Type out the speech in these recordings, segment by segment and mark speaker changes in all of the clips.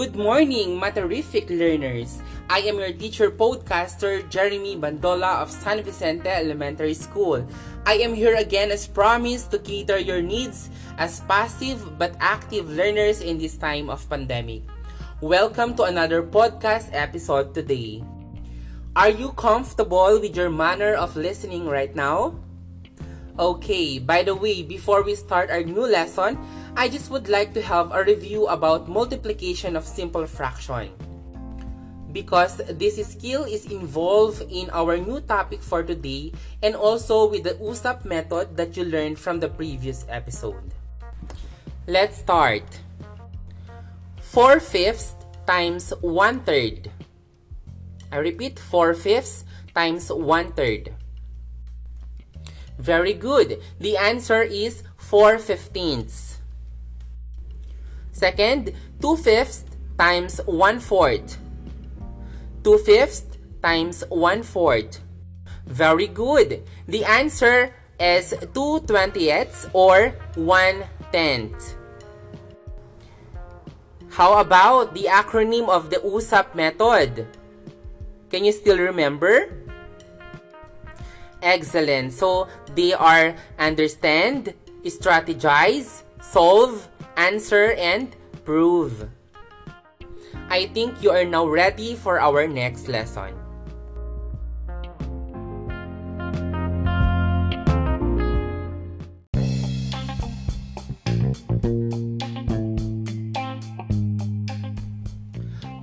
Speaker 1: Good morning, Materific learners! I am your teacher podcaster, Jeremy Bandola of San Vicente Elementary School. I am here again as promised to cater your needs as passive but active learners in this time of pandemic. Welcome to another podcast episode today. Are you comfortable with your manner of listening right now? Okay, by the way, before we start our new lesson, I just would like to have a review about multiplication of simple fraction. Because this skill is involved in our new topic for today and also with the USAP method that you learned from the previous episode. Let's start. 4 fifths times 1 third. I repeat, 4 fifths times 1 third. Very good. The answer is 4 fifteenths. Second, 2 fifths times 1 fourth. 2 fifths times 1 fourth. Very good. The answer is 2 twentieths or 1 tenth. How about the acronym of the USAP method? Can you still remember? Excellent. So, they are understand, strategize, solve, answer, and prove. I think you are now ready for our next lesson.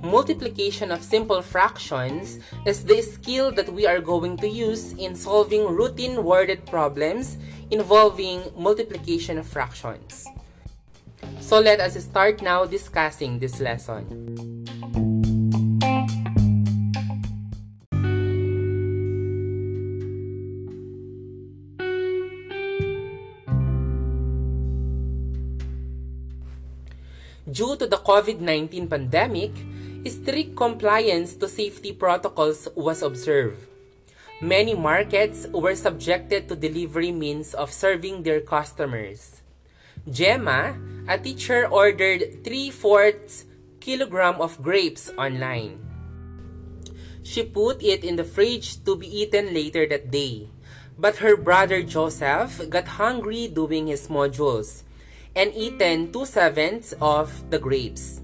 Speaker 1: Multiplication of simple fractions is the skill that we are going to use in solving routine worded problems involving multiplication of fractions. So let us start now discussing this lesson. Due to the COVID-19 pandemic, strict compliance to safety protocols was observed. Many markets were subjected to delivery means of serving their customers. Gemma, a teacher ordered 3 fourths kilogram of grapes online. She put it in the fridge to be eaten later that day. But her brother Joseph got hungry doing his modules and eaten 2 sevenths of the grapes.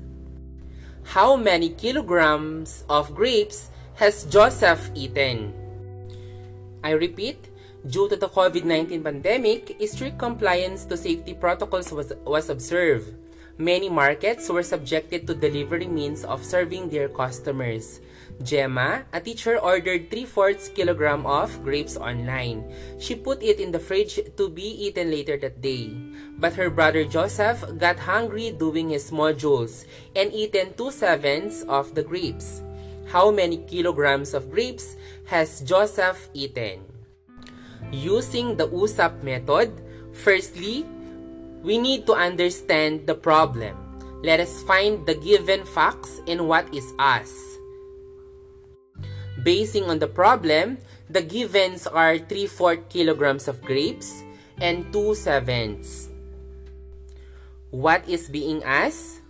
Speaker 1: How many kilograms of grapes has Joseph eaten? I repeat, due to the COVID-19 pandemic, strict compliance to safety protocols was, was observed. Many markets were subjected to delivery means of serving their customers. Gemma, a teacher, ordered 3 fourths kilogram of grapes online. She put it in the fridge to be eaten later that day. But her brother Joseph got hungry doing his modules and eaten 2 sevenths of the grapes. How many kilograms of grapes has Joseph eaten? Using the USAP method, firstly, we need to understand the problem. Let us find the given facts and what is us. Basing on the problem, the givens are 3 4 kilograms of grapes and 2 sevenths. What is being asked?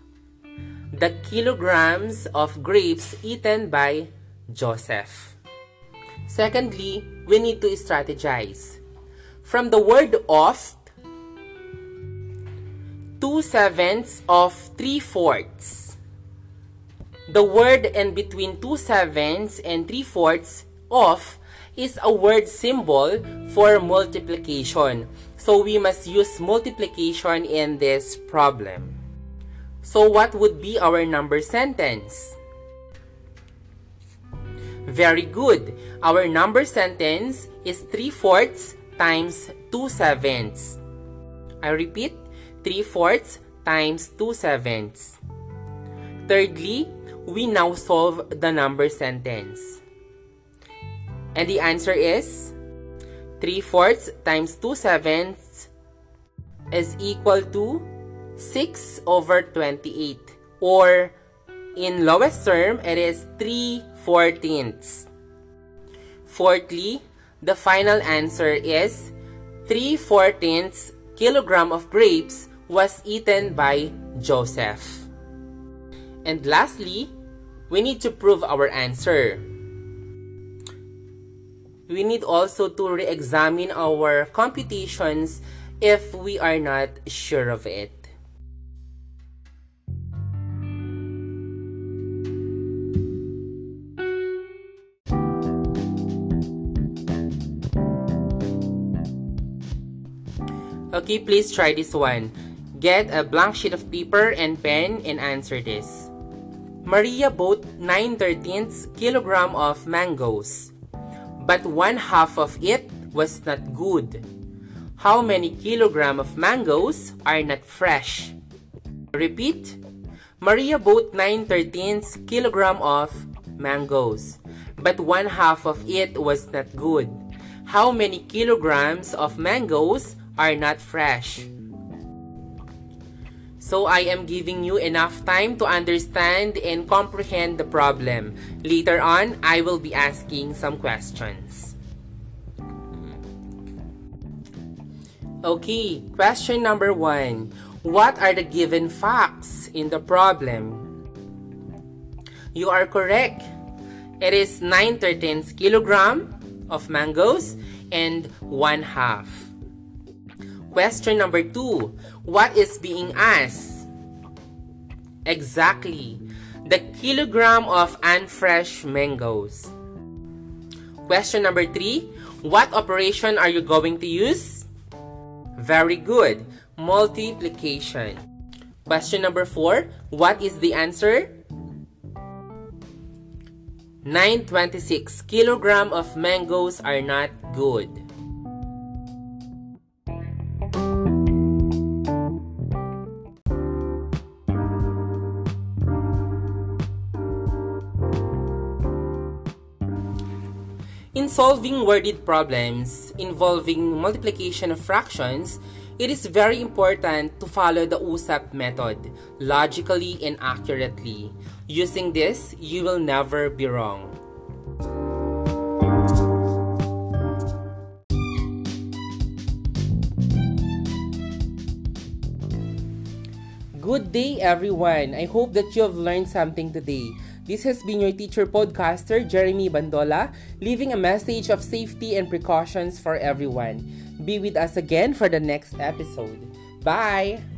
Speaker 1: The kilograms of grapes eaten by Joseph. Secondly, we need to strategize. From the word of, 2 sevenths of 3 fourths. The word in between 2 sevenths and 3 fourths of is a word symbol for multiplication. So we must use multiplication in this problem. So what would be our number sentence? Very good. Our number sentence is 3 fourths times 2 sevenths. I repeat, 3 fourths times 2 sevenths. Thirdly, we now solve the number sentence. And the answer is 3 fourths times 2 sevenths is equal to 6 over 28. Or in lowest term, it is 3 fourteenths. Fourthly, the final answer is 3 fourteenths kilogram of grapes was eaten by Joseph. And lastly, we need to prove our answer. We need also to re-examine our computations if we are not sure of it. Okay, please try this one. Get a blank sheet of paper and pen and answer this. Maria bought 9 13ths kilogram of mangoes, but one half of it was not good. How many kilogram of mangoes are not fresh? Repeat. Maria bought 9 13ths kilogram of mangoes, but one half of it was not good. How many kilograms of mangoes are not fresh. So I am giving you enough time to understand and comprehend the problem. Later on, I will be asking some questions. Okay, question number one. What are the given facts in the problem? You are correct. It is 9 13 kilogram of mangoes and 1 half. Question number two. What is being asked? Exactly. The kilogram of unfresh mangoes. Question number three. What operation are you going to use? Very good. Multiplication. Question number four. What is the answer? 926 kilogram of mangoes are not good. In solving worded problems involving multiplication of fractions, it is very important to follow the USAP method logically and accurately. Using this, you will never be wrong. Good day, everyone. I hope that you have learned something today. This has been your teacher podcaster, Jeremy Bandola, leaving a message of safety and precautions for everyone. Be with us again for the next episode. Bye!